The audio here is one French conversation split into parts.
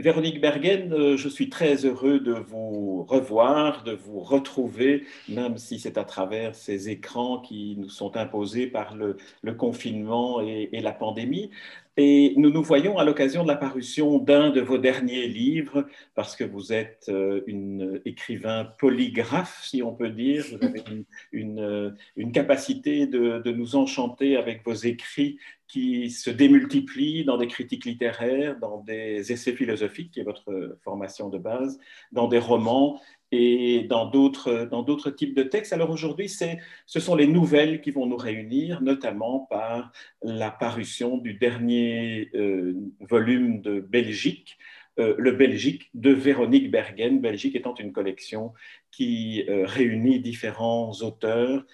Véronique Bergen, euh, je suis très heureux de vous revoir, de vous retrouver, même si c'est à travers ces écrans qui nous sont imposés par le, confinement et, la pandémie. Et nous nous voyons à l'occasion de la parution d'un de vos derniers livres, parce que vous êtes euh, une écrivain polygraphe, si on peut dire. Vous avez une, une, capacité de, de, nous enchanter avec vos écrits qui se démultiplie dans des critiques littéraires, dans des essais philosophiques, qui est votre formation de base, dans des romans et dans d'autres, dans d'autres types de textes. Alors aujourd'hui, ce sont les nouvelles qui vont nous réunir, notamment par la parution du dernier euh, volume de Belgique, euh, le Belgique de Véronique Bergen, Belgique étant une collection qui euh, réunit différents auteurs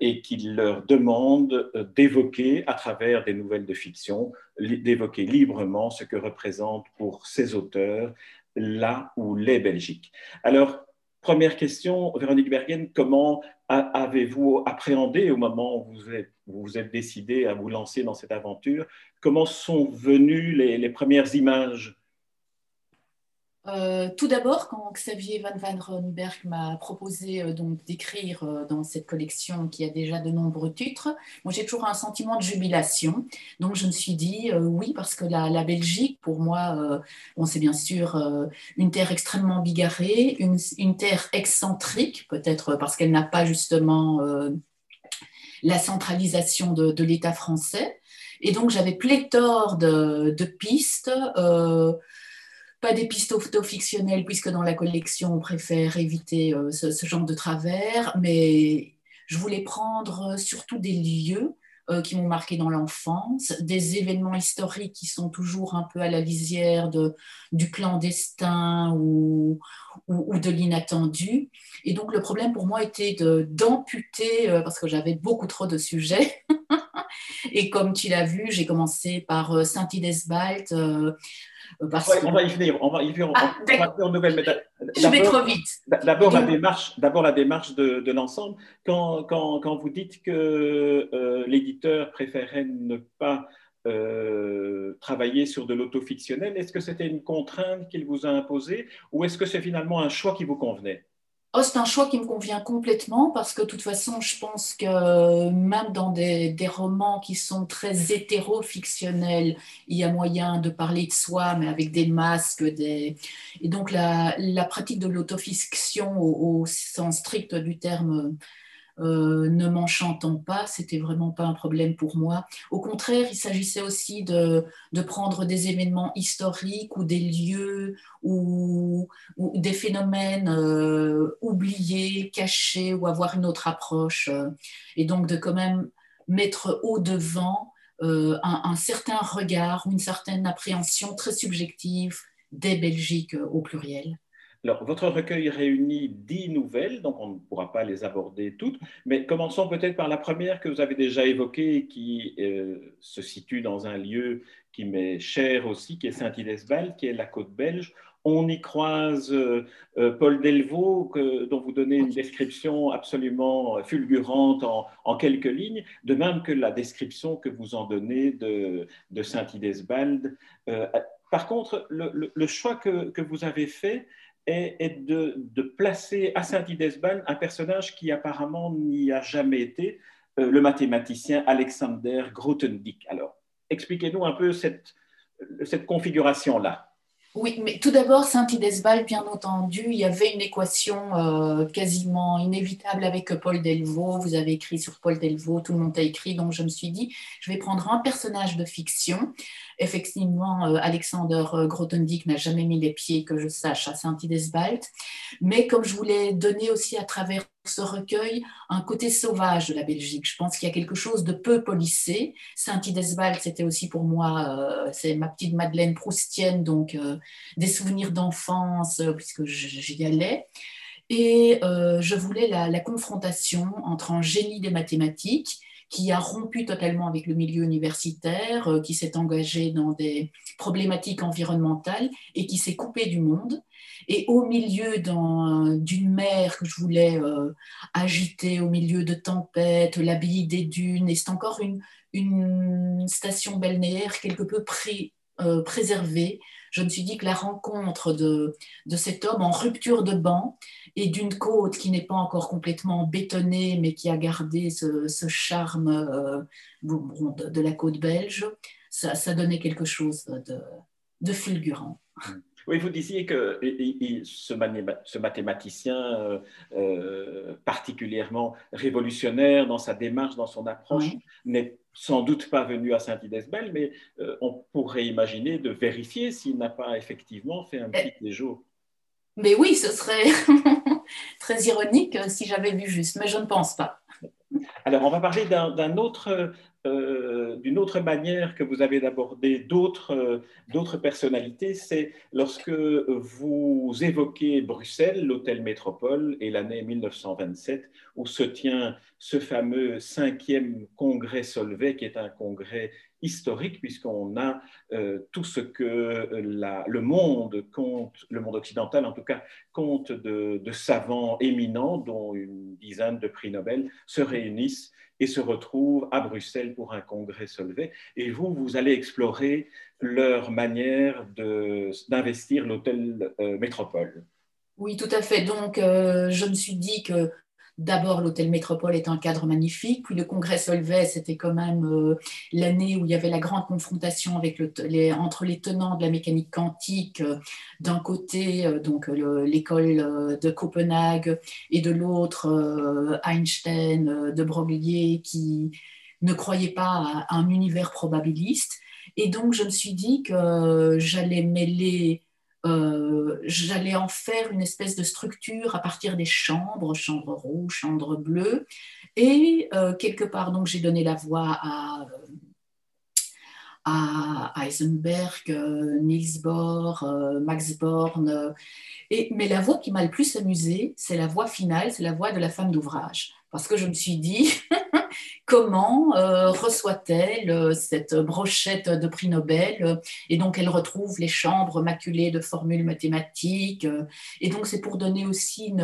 et qui leur demande d'évoquer, à travers des nouvelles de fiction, d'évoquer librement ce que représente pour ces auteurs la ou les Belgiques. Alors, première question, Véronique Bergen, comment avez-vous appréhendé au moment où vous êtes, vous, êtes décidé à vous lancer dans cette aventure? Comment sont venues les premières images euh, tout d'abord, quand Xavier Van Van m'a proposé euh, donc d'écrire euh, dans cette collection qui a déjà de nombreux titres, moi j'ai toujours un sentiment de jubilation. Donc je me suis dit oui parce que la, Belgique, pour moi, bon, c'est bien sûr une terre extrêmement bigarrée, une, terre excentrique, peut-être parce qu'elle n'a pas justement la centralisation de, l'État français. Et donc j'avais pléthore de pistes pas auto-fictionnelles, puisque dans la collection, on préfère éviter euh, ce, genre de travers, mais je voulais prendre surtout des lieux euh, qui m'ont marqué dans l'enfance, des événements historiques qui sont toujours un peu à la lisière de, du clandestin ou, ou, de l'inattendu. Et donc le problème pour moi était d'amputer, euh, parce que j'avais beaucoup trop de sujets. Et comme tu l'as vu, j'ai commencé par Saint-Idesbald, on va y venir, on va y venir, ah, nouvelle méthode. Je vais trop vite. D'abord la démarche, d'abord la démarche de, l'ensemble. Quand, quand, quand, vous dites que euh, l'éditeur préférait ne pas euh, travailler sur de l'autofictionnel, est-ce que c'était une contrainte qu'il vous a imposée ou est-ce que c'est finalement un choix qui vous convenait? Oh, c'est un choix qui me convient complètement parce que de toute façon, je pense que même dans des, romans qui sont très hétéro-fictionnels, il y a moyen de parler de soi, mais avec des masques. Et donc, la, pratique de l'autofiction au, sens strict du terme euh, ne m'enchantant pas, c'était vraiment pas un problème pour moi. Au contraire, il s'agissait aussi de, prendre des événements historiques ou des lieux ou, des phénomènes euh, oubliés, cachés ou avoir une autre approche. et donc de quand même mettre au devant euh, un, un, certain regard ou une certaine appréhension très subjective des Belgiques au pluriel. Alors, votre recueil réunit dix nouvelles, donc on ne pourra pas les aborder toutes, mais commençons peut-être par la première que vous avez déjà évoquée, qui euh, se situe dans un lieu qui m'est cher aussi, qui est Saint-Idesval, qui est la côte belge. On y croise euh, euh, Paul Delvaux, dont vous donnez une description absolument fulgurante en, quelques lignes, de même que la description que vous en donnez de, Saint-Idesbald. par contre, le, choix que, que, vous avez fait, est, de, placer à Saint-Idesban un personnage qui apparemment n'y a jamais été, euh, le mathématicien Alexander Grothendieck. Alors, expliquez-nous un peu cette, cette configuration-là. Oui, mais tout d'abord, Saint-Idesbal, bien entendu, il y avait une équation euh, quasiment inévitable avec Paul Delvaux. Vous avez écrit sur Paul Delvaux, tout le monde a écrit, donc je me suis dit, je vais prendre un personnage de fiction Effectivement, euh, Alexander euh, Grothendieck n'a jamais mis les pieds, que je sache, à Saint-Idesbald. Mais comme je voulais donner aussi à travers ce recueil un côté sauvage de la Belgique. Je pense qu'il y a quelque chose de peu policé. Saint-Idesbald, c'était aussi pour moi, euh, c'est ma petite Madeleine Proustienne, donc des souvenirs d'enfance, puisque j'y allais. Et je voulais la, la, confrontation entre un génie des mathématiques qui a rompu totalement avec le milieu universitaire, euh, qui s'est engagé dans des problématiques environnementales et qui s'est coupé du monde. Et au milieu d'une mer que je voulais euh, agiter, au milieu de tempêtes, l'abbaye des dunes, et c'est encore une, station balnéaire quelque peu préservée. Je me suis dit que la rencontre de, de cet homme en rupture de banc et d'une côte qui n'est pas encore complètement bétonnée, mais qui a gardé ce, charme de, de, la côte belge, ça, ça, donnait quelque chose de, de fulgurant. Oui, vous disiez que ce, mathématicien euh, euh, particulièrement révolutionnaire dans sa démarche, dans son approche, n'est sans doute pas venu à Saint-Idesbel, mais euh, on pourrait imaginer de vérifier s'il n'a pas effectivement fait un petit déjouer. Mais oui, ce serait très ironique si j'avais vu juste, mais je ne pense pas. Alors, on va parler d'un autre euh, d'une autre manière que vous avez d'aborder d'autres euh, personnalités, c'est lorsque vous évoquez Bruxelles, l'hôtel Métropole et l'année 1927 où se tient ce fameux cinquième congrès Solvay qui est un congrès historique puisqu'on a euh, tout ce que le monde compte, le monde occidental en tout cas, compte de savants éminents dont une dizaine de prix Nobel se réunissent et se retrouvent à Bruxelles pour un congrès Solvay. Et vous, vous allez explorer leur manière d'investir l'hôtel euh, Métropole. Oui, tout à fait. Donc, euh, je me suis dit que D'abord, l'hôtel Métropole est un cadre magnifique, puis le congrès Solvay, c'était quand même euh, l'année où il y avait la grande confrontation entre les tenants de la mécanique quantique, euh, d'un côté euh, donc l'école de Copenhague et de l'autre Einstein de Broglie qui ne croyait pas à un univers probabiliste. Et donc, je me suis dit que j'allais mêler euh, j'allais en faire une espèce de structure à partir des chambres, chambres rouges, chambres bleues. Et euh, quelque part, donc, j'ai donné la voix à, à Heisenberg, euh, Niels Bohr, Max Born. Et, mais la voix qui m'a le plus amusée, c'est la voix finale, c'est la voix de la femme d'ouvrage. Parce que je me suis dit, comment euh, reçoit-elle euh, cette brochette de prix Nobel Et donc, elle retrouve les chambres maculées de formules mathématiques. et donc, c'est pour donner aussi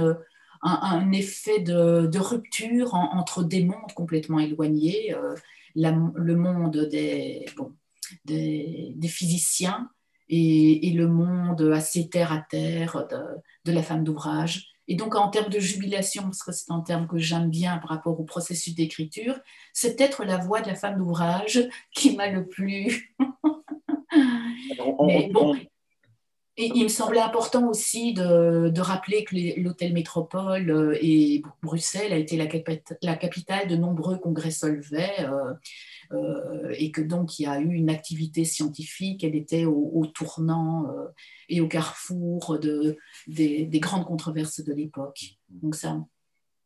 un, effet de, rupture entre des mondes complètement éloignés, euh, le monde des, physiciens et, le monde assez terre à terre de la femme d'ouvrage. Et donc, en termes de jubilation, parce que c'est un terme que j'aime bien par rapport au processus d'écriture, c'est peut-être la voix de la femme d'ouvrage qui m'a le plus. Mais bon, et il me semblait important aussi de, de rappeler que l'hôtel Métropole euh, et Bruxelles a été la, la, capitale de nombreux congrès Solvay euh, et que donc il y a eu une activité scientifique, elle était au, tournant et au carrefour de, des, des grandes controverses de l'époque. Donc ça,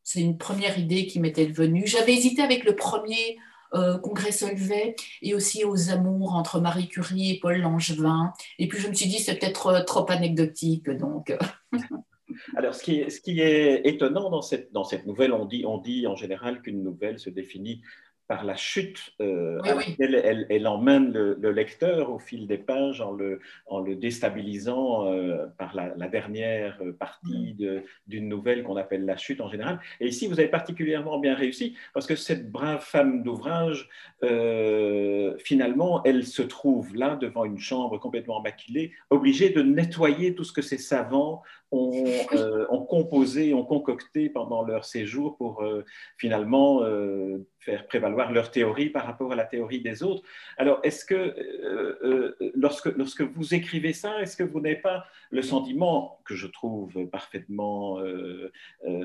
c'est une première idée qui m'était venue. J'avais hésité avec le premier euh, congrès Solvay et aussi aux amours entre Marie Curie et Paul Langevin. Et puis je me suis dit, c'est peut-être euh, trop anecdotique. Donc. Euh. Alors, ce qui, est, ce qui est étonnant dans cette, dans cette nouvelle, on dit, on dit en général qu'une nouvelle se définit par la chute euh, à laquelle elle, emmène le, lecteur au fil des pages en le, en le déstabilisant euh, par la, dernière partie mm. d'une nouvelle qu'on appelle la chute en général. Et ici, vous avez particulièrement bien réussi parce que cette brave femme d'ouvrage, euh, finalement, elle se trouve là devant une chambre complètement maquillée, obligée de nettoyer tout ce que ses savants ont, ont composé, ont concocté pendant leur séjour pour finalement faire prévaloir leur théorie par rapport à la théorie des autres. Alors, est-ce que euh, euh, lorsque, lorsque vous écrivez ça, est-ce que vous n'avez pas le sentiment, que je trouve parfaitement euh,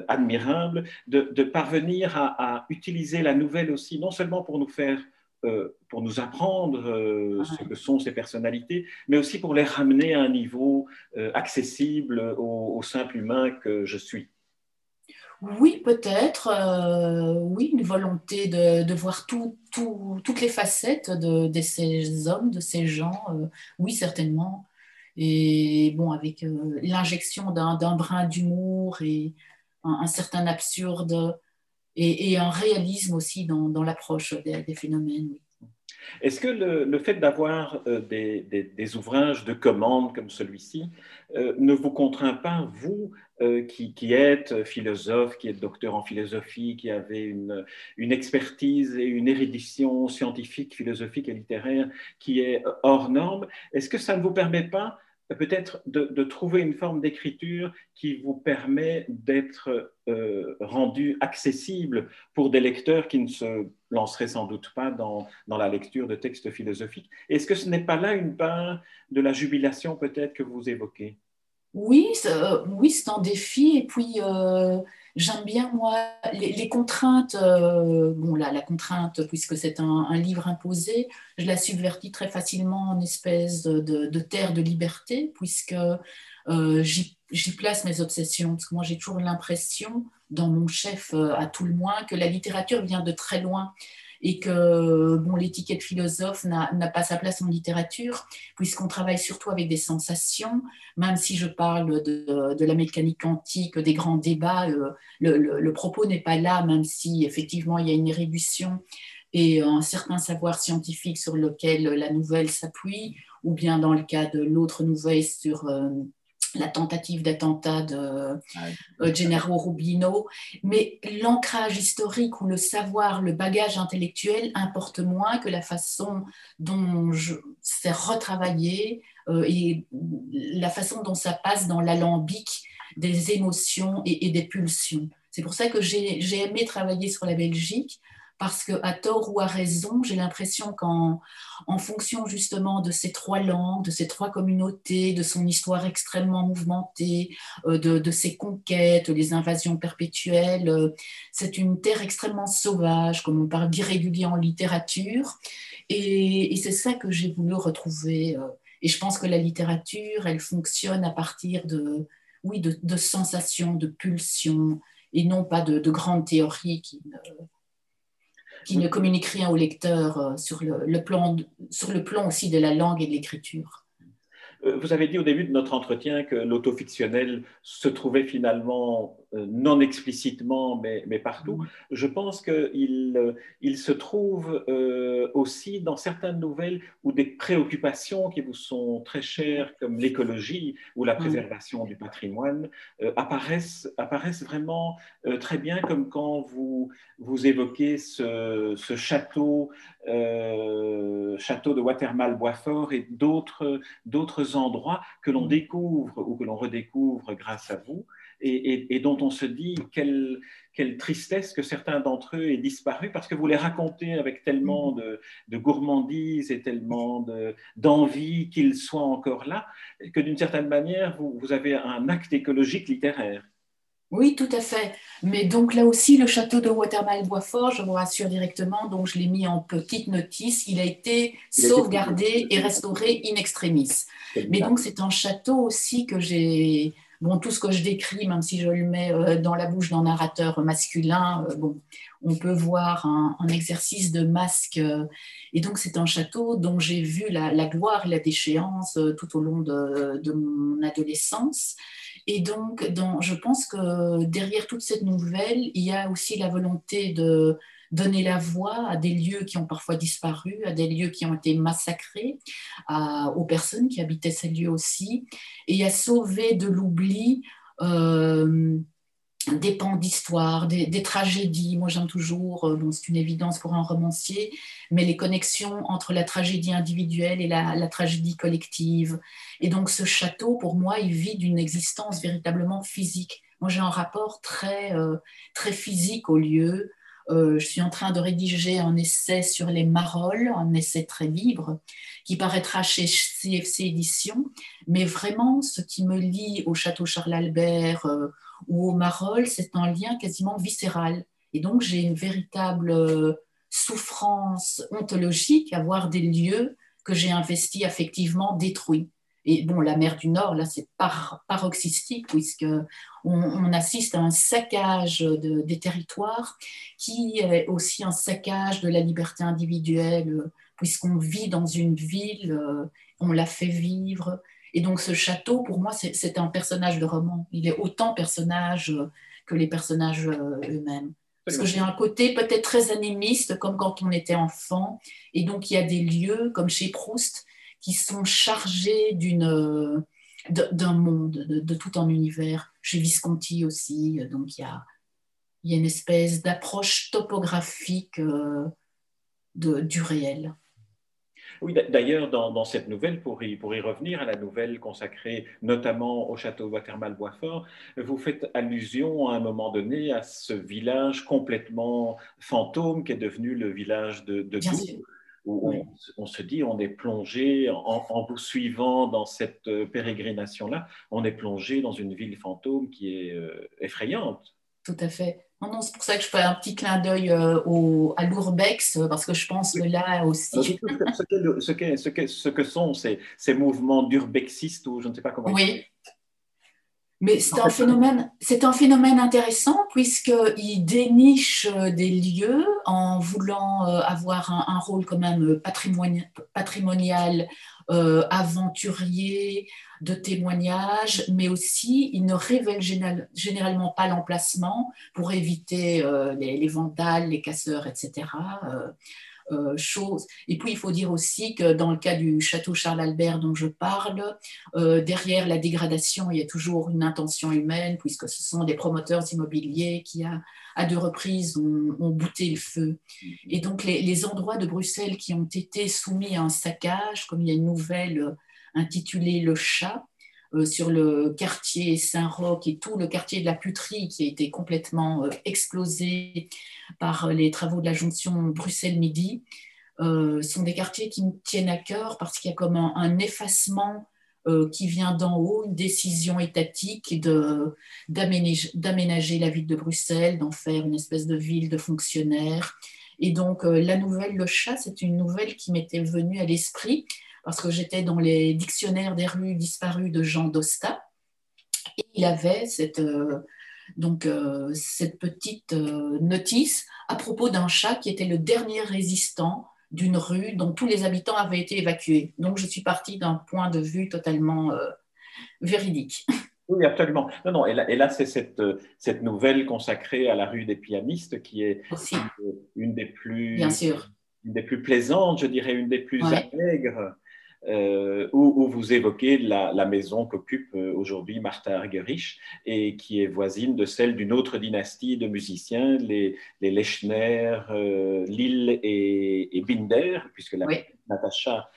admirable, de, parvenir à, utiliser la nouvelle aussi, non seulement pour nous faire pour nous apprendre ce que sont ces personnalités, mais aussi pour les ramener à un niveau accessible au simple humain que je suis. Oui, peut-être. Euh, oui, une volonté de, voir toutes les facettes de, ces hommes, de ces gens. Euh, oui, certainement. Et bon, avec euh, l'injection d'un brin d'humour et un, certain absurde et, un réalisme aussi dans, l'approche des, phénomènes. Est-ce que le, fait d'avoir euh, des, ouvrages de commande comme celui-ci euh, ne vous contraint pas, vous, euh, qui, êtes philosophe, qui êtes docteur en philosophie, qui avez une, une, expertise et une érudition scientifique, philosophique et littéraire qui est hors norme, est-ce que ça ne vous permet pas peut-être de, trouver une forme d'écriture qui vous permet d'être euh, rendu accessible pour des lecteurs qui ne se lanceraient sans doute pas dans, dans la lecture de textes philosophiques. Est-ce que ce n'est pas là une part de la jubilation peut-être que vous évoquez? Oui, oui c'est un défi. Et puis, euh, J'aime bien, moi, les, contraintes. Euh, bon, là, la contrainte, puisque c'est un, livre imposé, je la subvertis très facilement en espèce de, terre de liberté, puisque euh, j'y place mes obsessions. Parce que moi, j'ai toujours l'impression, dans mon chef euh, à tout le moins, que la littérature vient de très loin et que bon, l'étiquette philosophe n'a pas sa place en littérature, puisqu'on travaille surtout avec des sensations, même si je parle de, la mécanique quantique, des grands débats, euh, le, le, propos n'est pas là, même si effectivement il y a une érudition et un certain savoir scientifique sur lequel la nouvelle s'appuie, ou bien dans le cas de l'autre nouvelle sur... Euh, la tentative d'attentat de euh, Gennaro Rubino, mais l'ancrage historique ou le savoir, le bagage intellectuel importe moins que la façon dont c'est retravaillé euh, et la façon dont ça passe dans l'alambic des émotions et des pulsions. C'est pour ça que j'ai aimé travailler sur la Belgique, parce que à tort ou à raison, j'ai l'impression qu'en en fonction justement de ces trois langues, de ces trois communautés, de son histoire extrêmement mouvementée, euh, de, ses conquêtes, des invasions perpétuelles, euh, c'est une terre extrêmement sauvage, comme on parle d'irrégulier en littérature, et, c'est ça que j'ai voulu retrouver. Euh, et je pense que la littérature, elle fonctionne à partir de, oui, de, sensations, de pulsions, et non pas de, de grandes théories qui ne qui ne communique rien au lecteur euh, sur le, plan, sur le plan aussi de la langue et de l'écriture. Euh, vous avez dit au début de notre entretien que l'autofictionnel se trouvait finalement non explicitement, mais, mais partout. Je pense qu'il euh, il se trouve euh, aussi dans certaines nouvelles où des préoccupations qui vous sont très chères, comme l'écologie ou la préservation du patrimoine, apparaissent, apparaissent vraiment très bien, comme quand vous, vous évoquez ce, ce château, château de Watermal-Boisfort et d'autres endroits que l'on découvre ou que l'on redécouvre grâce à vous et, dont on se dit quelle, quelle tristesse que certains d'entre eux aient disparu parce que vous les racontez avec tellement de, gourmandise et tellement d'envie qu'ils soient encore là, que d'une certaine manière, vous, vous, avez un acte écologique littéraire. Oui, tout à fait. Mais donc là aussi, le château de Watermal-Boisfort, je vous rassure directement, donc je l'ai mis en petite notice, il a été sauvegardé et restauré in extremis. Mais donc c'est un château aussi que j'ai Bon, tout ce que je décris, même si je le mets euh, dans la bouche d'un narrateur masculin, euh, bon, on peut voir un, exercice de masque. Euh, et donc, c'est un château dont j'ai vu la, gloire et la déchéance tout au long de, mon adolescence. Et donc, je pense que derrière toute cette nouvelle, il y a aussi la volonté de donner la voix à des lieux qui ont parfois disparu, à des lieux qui ont été massacrés, aux personnes qui habitaient ces lieux aussi, et à sauver de l'oubli. Euh, des pans d'histoire, des, tragédies. Moi, j'aime toujours, euh, c'est une évidence pour un romancier, mais les connexions entre la tragédie individuelle et la, tragédie collective. Et donc, ce château, pour moi, il vit d'une existence véritablement physique. Moi, j'ai un rapport très, euh, très physique au lieu, euh, je suis en train de rédiger un essai sur les marolles, un essai très libre, qui paraîtra chez CFC Éditions. Mais vraiment, ce qui me lie au château Charles-Albert euh, ou aux marolles, c'est un lien quasiment viscéral. Et donc, j'ai une véritable euh, souffrance ontologique à voir des lieux que j'ai investis affectivement détruits. Et bon, la mer du Nord, là, c'est paroxystique, puisque on, assiste à un saccage des territoires qui est aussi un saccage de la liberté individuelle, puisqu'on vit dans une ville, on la fait vivre. Et donc, ce château, pour moi, c'est un personnage de roman. Il est autant personnage que les personnages eux-mêmes. Parce que j'ai un côté peut-être très animiste, comme quand on était enfant. Et donc, il y a des lieux, comme chez Proust, qui sont chargés d'une, d'un monde, de, tout un univers. Chez Visconti aussi. Donc, il y a, y a une espèce d'approche topographique euh, de, du réel. Oui, d'ailleurs, dans, cette nouvelle, pour y, pour y, revenir à la nouvelle consacrée notamment au château Watermal Boisfort, vous faites allusion à un moment donné à ce village complètement fantôme qui est devenu le village de, de Doux, où on, se dit on est plongé, en, vous suivant dans cette euh, pérégrination-là, on est plongé dans une ville fantôme qui est euh, effrayante. Tout à fait. Non, c'est pour ça que je fais un petit clin d'œil euh, à l'Urbex, parce que je pense que là aussi. ce, que, ce, que, ce, que, sont ces, ces mouvements d'urbexistes, ou je ne sais pas comment. Oui. Mais c'est un, phénomène, c'est un phénomène intéressant puisqu'il déniche euh, des lieux en voulant avoir un, rôle quand même patrimonial, patrimonial euh, aventurier, de témoignages, mais aussi il ne révèle généralement pas l'emplacement pour éviter euh, les, vandales, les casseurs, etc. Euh, choses. Et puis, il faut dire aussi que dans le cas du château Charles-Albert dont je parle, derrière la dégradation, il y a toujours une intention humaine, puisque ce sont des promoteurs immobiliers qui, à deux reprises, ont, ont bouté le feu. Et donc, les, les, endroits de Bruxelles qui ont été soumis à un saccage, comme il y a une nouvelle intitulée Le chat, euh, sur le quartier Saint-Roch et tout le quartier de la Puterie qui a été complètement euh, explosé par les travaux de la jonction Bruxelles-Midi, euh, sont des quartiers qui me tiennent à cœur parce qu'il y a comme un, effacement qui vient d'en haut, une décision étatique d'aménager, la ville de Bruxelles, d'en faire une espèce de ville de fonctionnaires. Et donc, la nouvelle Le Chat, c'est une nouvelle qui m'était venue à l'esprit parce que j'étais dans les dictionnaires des rues disparues de Jean Dosta. Et il avait cette, euh, donc, euh, cette petite euh, notice à propos d'un chat qui était le dernier résistant d'une rue dont tous les habitants avaient été évacués. Donc je suis partie d'un point de vue totalement véridique. Oui, absolument. Non, non, et là, c'est cette, cette, nouvelle consacrée à la rue des pianistes qui est une, des plus... Bien sûr. Une des plus plaisantes, je dirais, une des plus allègres euh, où, vous évoquez la, maison qu'occupe euh, aujourd'hui Martha Argerich et qui est voisine de celle d'une autre dynastie de musiciens, les, les Lechner, euh, Lille et, Binder, puisque la, Natacha,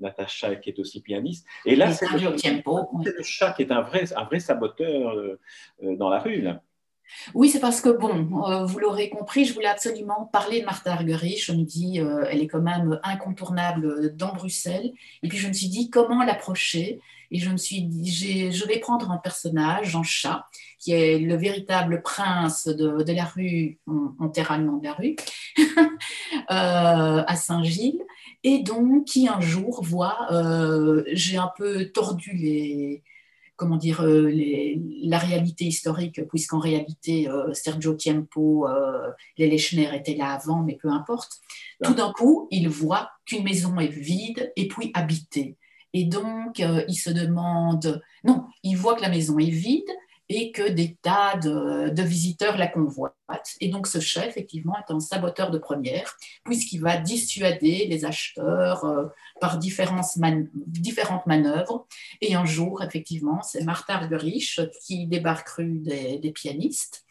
Natacha, qui est aussi pianiste. Et là, c'est le, le, chat qui est un vrai, un vrai saboteur dans la rue. Là. Oui, c'est parce que, bon, euh, vous l'aurez compris, je voulais absolument parler de Martha Argerich. Je me dis, euh, elle est quand même incontournable dans Bruxelles. Et puis, je me suis dit, comment l'approcher? Et je me suis dit, je vais prendre un personnage, Jean Chat, qui est le véritable prince de, la rue, enterrement de la rue, euh, à Saint-Gilles. Et donc, qui un jour voit, j'ai un peu tordu les comment dire, euh, la réalité historique, puisqu'en réalité, euh, Sergio Tiempo, euh, les Lechner étaient là avant, mais peu importe. Tout d'un coup, il voit qu'une maison est vide et puis habitée. Et donc, il se demande, non, il voit que la maison est vide et que des tas de, visiteurs la convoitent. Et donc ce chef, effectivement, est un saboteur de première, puisqu'il va dissuader les acheteurs euh, par différentes, différentes manœuvres. Et un jour, effectivement, c'est Martha Argerich qui débarque rue des, pianistes.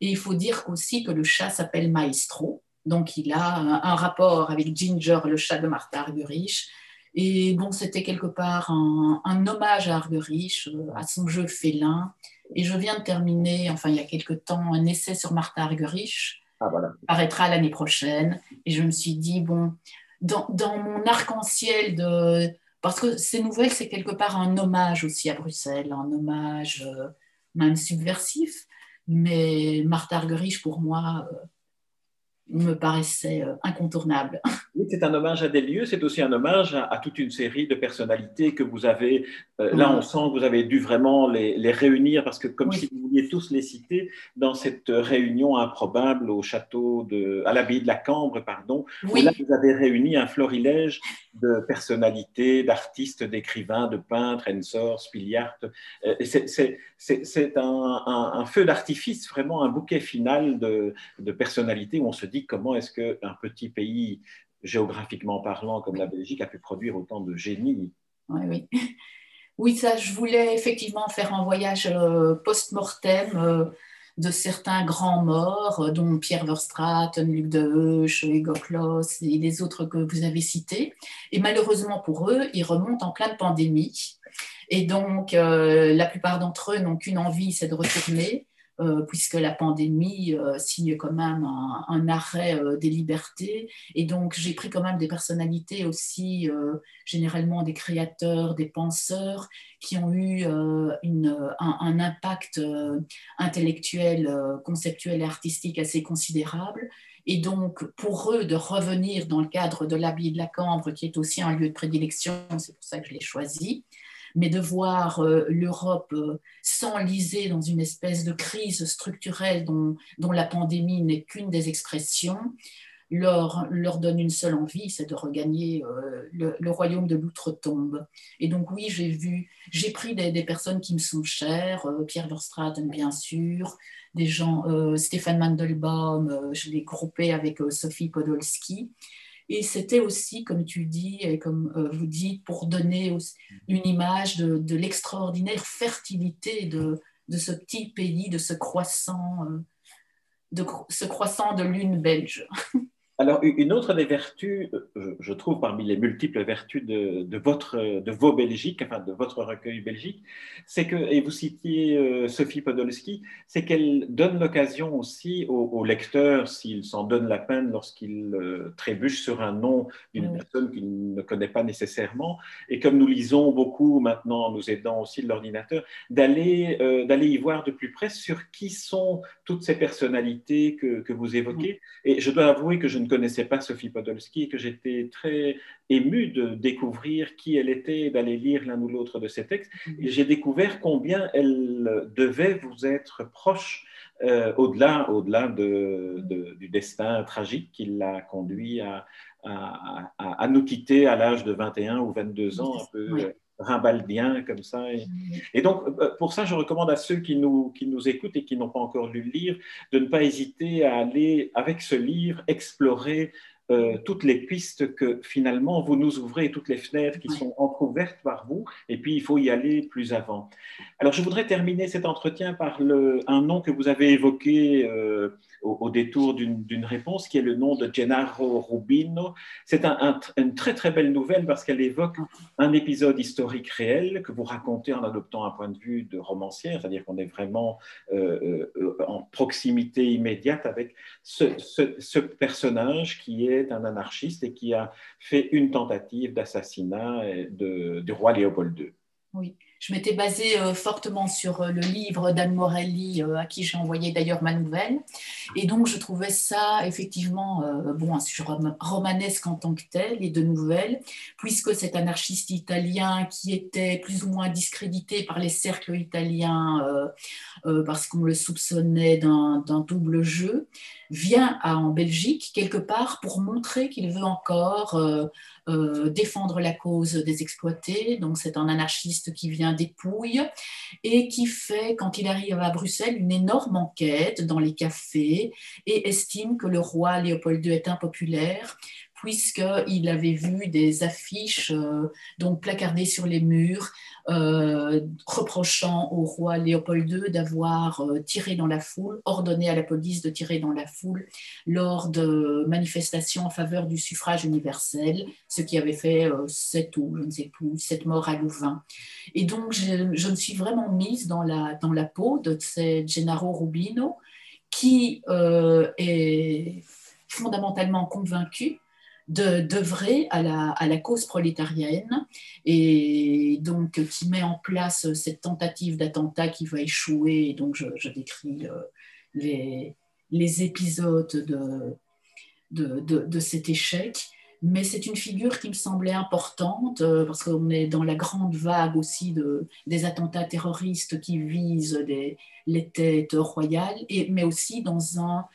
Et il faut dire aussi que le chat s'appelle Maestro, donc il a un, rapport avec Ginger, le chat de Martha Argerich, et bon, c'était quelque part un, hommage à Argerich, euh, à son jeu félin. Et je viens de terminer, enfin il y a quelque temps, un essai sur Martha Argerich, ah, voilà. paraîtra l'année prochaine. Et je me suis dit, bon, dans, dans mon arc-en-ciel de... Parce que ces nouvelles, c'est quelque part un hommage aussi à Bruxelles, un hommage euh, même subversif. Mais Martha Argerich, pour moi, euh, me paraissait euh, incontournable. Oui, c'est un hommage à des lieux, c'est aussi un hommage à, toute une série de personnalités que vous avez. Euh, là, on sent que vous avez dû vraiment les, réunir parce que, comme si vous vouliez tous les citer, dans cette réunion improbable au château de, à l'abbaye de la Cambre, pardon, où là, vous avez réuni un florilège de personnalités, d'artistes, d'écrivains, de peintres, Ensor, Spiliart. Euh, c'est un, un, feu d'artifice, vraiment un bouquet final de, de personnalités où on se dit comment est-ce qu'un petit pays géographiquement parlant, comme la Belgique, a pu produire autant de génie. Oui, oui. Oui, ça, je voulais effectivement faire un voyage euh, post-mortem euh, de certains grands morts, euh, dont Pierre Verstraeten, Luc de Heusch, Hugo Kloss et les autres que vous avez cités. Et malheureusement pour eux, ils remontent en pleine pandémie. Et donc, la plupart d'entre eux n'ont qu'une envie, c'est de retourner. Euh, puisque la pandémie euh, signe quand même un, arrêt euh, des libertés. Et donc, j'ai pris quand même des personnalités aussi, généralement des créateurs, des penseurs, qui ont eu une, un, impact intellectuel, conceptuel et artistique assez considérable. Et donc, pour eux, de revenir dans le cadre de l'habit de la Cambre, qui est aussi un lieu de prédilection, c'est pour ça que je l'ai choisi, mais de voir euh, l'Europe euh, s'enliser dans une espèce de crise structurelle dont, la pandémie n'est qu'une des expressions, leur, donne une seule envie, c'est de regagner euh, le, royaume de l'outre-tombe. Et donc oui, j'ai vu, j'ai pris des, des, personnes qui me sont chères, Pierre Verstraeten bien sûr, des gens, Stéphane Mandelbaum, je l'ai groupé avec Sophie Podolski, et c'était aussi, comme tu dis, et comme euh, vous dites, pour donner une image de, l'extraordinaire fertilité de, ce petit pays, de ce croissant, euh, de ce croissant de lune belge. Alors, une autre des vertus, euh, je trouve, parmi les multiples vertus de, votre, de vos Belgiques, enfin de votre recueil belgique, c'est que, et vous citiez euh, Sophie Podolski, c'est qu'elle donne l'occasion aussi aux, lecteurs, s'ils s'en donnent la peine lorsqu'ils euh, trébuchent sur un nom d'une personne qu'ils ne connaissent pas nécessairement, et comme nous lisons beaucoup maintenant, nous aidant aussi de l'ordinateur, d'aller d'aller y voir de plus près sur qui sont toutes ces personnalités que, que vous évoquez. Et je dois avouer que je ne connaissais pas Sophie Podolski et que j'étais très ému de découvrir qui elle était d'aller lire l'un ou l'autre de ses textes. Et j'ai découvert combien elle devait vous être proche euh, au-delà au -delà de, du destin tragique qui l'a conduit à, à, à, nous quitter à l'âge de 21 ou 22 ans, un peu rimbaldien comme ça. Et, donc, euh, pour ça, je recommande à ceux qui nous, qui nous écoutent et qui n'ont pas encore lu le livre de ne pas hésiter à aller, avec ce livre, explorer euh, toutes les pistes que finalement vous nous ouvrez, toutes les fenêtres qui sont entrouvertes par vous, et puis il faut y aller plus avant. Alors je voudrais terminer cet entretien par le, un nom que vous avez évoqué euh, au, détour d'une réponse, qui est le nom de Gennaro Rubino. C'est une très très belle nouvelle parce qu'elle évoque un épisode historique réel que vous racontez en adoptant un point de vue de romancière, c'est-à-dire qu'on est vraiment euh, euh, en proximité immédiate avec ce, personnage qui est un anarchiste et qui a fait une tentative d'assassinat du roi Léopold II. Oui je m'étais basée euh, fortement sur euh, le livre d'Anne Morelli, euh, à qui j'ai envoyé d'ailleurs ma nouvelle. Et donc, je trouvais ça effectivement bon, un sujet romanesque en tant que tel, et de nouvelles, puisque cet anarchiste italien qui était plus ou moins discrédité par les cercles italiens parce qu'on le soupçonnait d'un double jeu, vient en Belgique quelque part pour montrer qu'il veut encore défendre la cause des exploités. Donc c'est un anarchiste qui vient des Pouilles et qui fait, quand il arrive à Bruxelles, une énorme enquête dans les cafés et estime que le roi Léopold II est impopulaire puisqu'il avait vu des affiches euh, donc placardées sur les murs euh, reprochant au roi Léopold II d'avoir euh, tiré dans la foule, ordonné à la police de tirer dans la foule lors de manifestations en faveur du suffrage universel, ce qui avait fait sept ou je ne sais plus, sept morts à Louvain. Et donc je, me suis vraiment mise dans la, dans la peau de ce Gennaro Rubino qui est fondamentalement convaincu d'œuvrer à la, à la, cause prolétarienne et donc qui met en place cette tentative d'attentat qui va échouer. Et donc je, décris euh, les, les, épisodes de, de, de, cet échec. Mais c'est une figure qui me semblait importante euh, parce qu'on est dans la grande vague aussi de, des attentats terroristes qui visent les têtes royales, et, mais aussi dans un,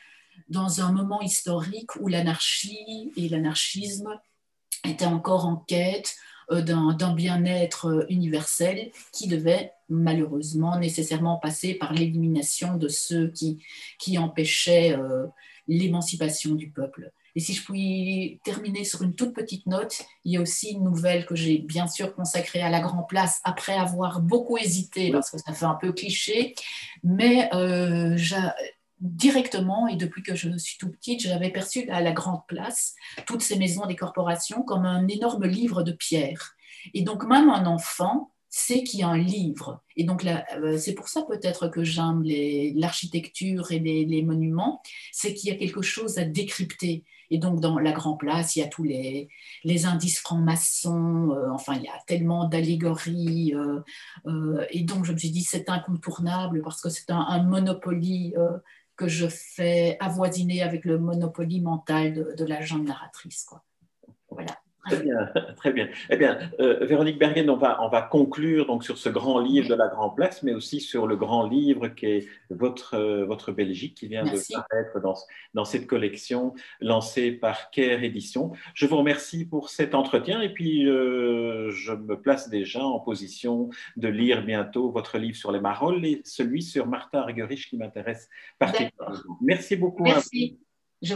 dans un moment historique où l'anarchie et l'anarchisme étaient encore en quête euh, d'un bien-être euh, universel qui devait malheureusement nécessairement passer par l'élimination de ceux qui, empêchaient euh, l'émancipation du peuple. Et si je pouvais terminer sur une toute petite note, il y a aussi une nouvelle que j'ai bien sûr consacrée à la Grand Place après avoir beaucoup hésité parce que ça fait un peu cliché, mais euh, directement, et depuis que je suis tout petite, j'avais perçu à la Grande Place toutes ces maisons des corporations comme un énorme livre de pierre. Et donc même un enfant sait qu'il y a un livre. Et donc euh, c'est pour ça peut-être que j'aime l'architecture et les, monuments, c'est qu'il y a quelque chose à décrypter. Et donc dans la Grande Place, il y a tous les, indices francs-maçons, euh, enfin il y a tellement d'allégories. Euh, et donc je me suis dit c'est incontournable parce que c'est un, un Monopoly que je fais avoisiner avec le Monopoly mental de, la jeune narratrice. Quoi. Très bien, très bien. Eh bien, euh, Véronique Bergen, on va, on va conclure donc sur ce grand livre de la Grand Place, mais aussi sur le grand livre qui est votre, euh, votre Belgique, qui vient de paraître dans, dans cette collection lancée par Care Édition. Je vous remercie pour cet entretien et puis euh, je me place déjà en position de lire bientôt votre livre sur les marolles et celui sur Martha Argerich qui m'intéresse particulièrement. Merci beaucoup. Merci.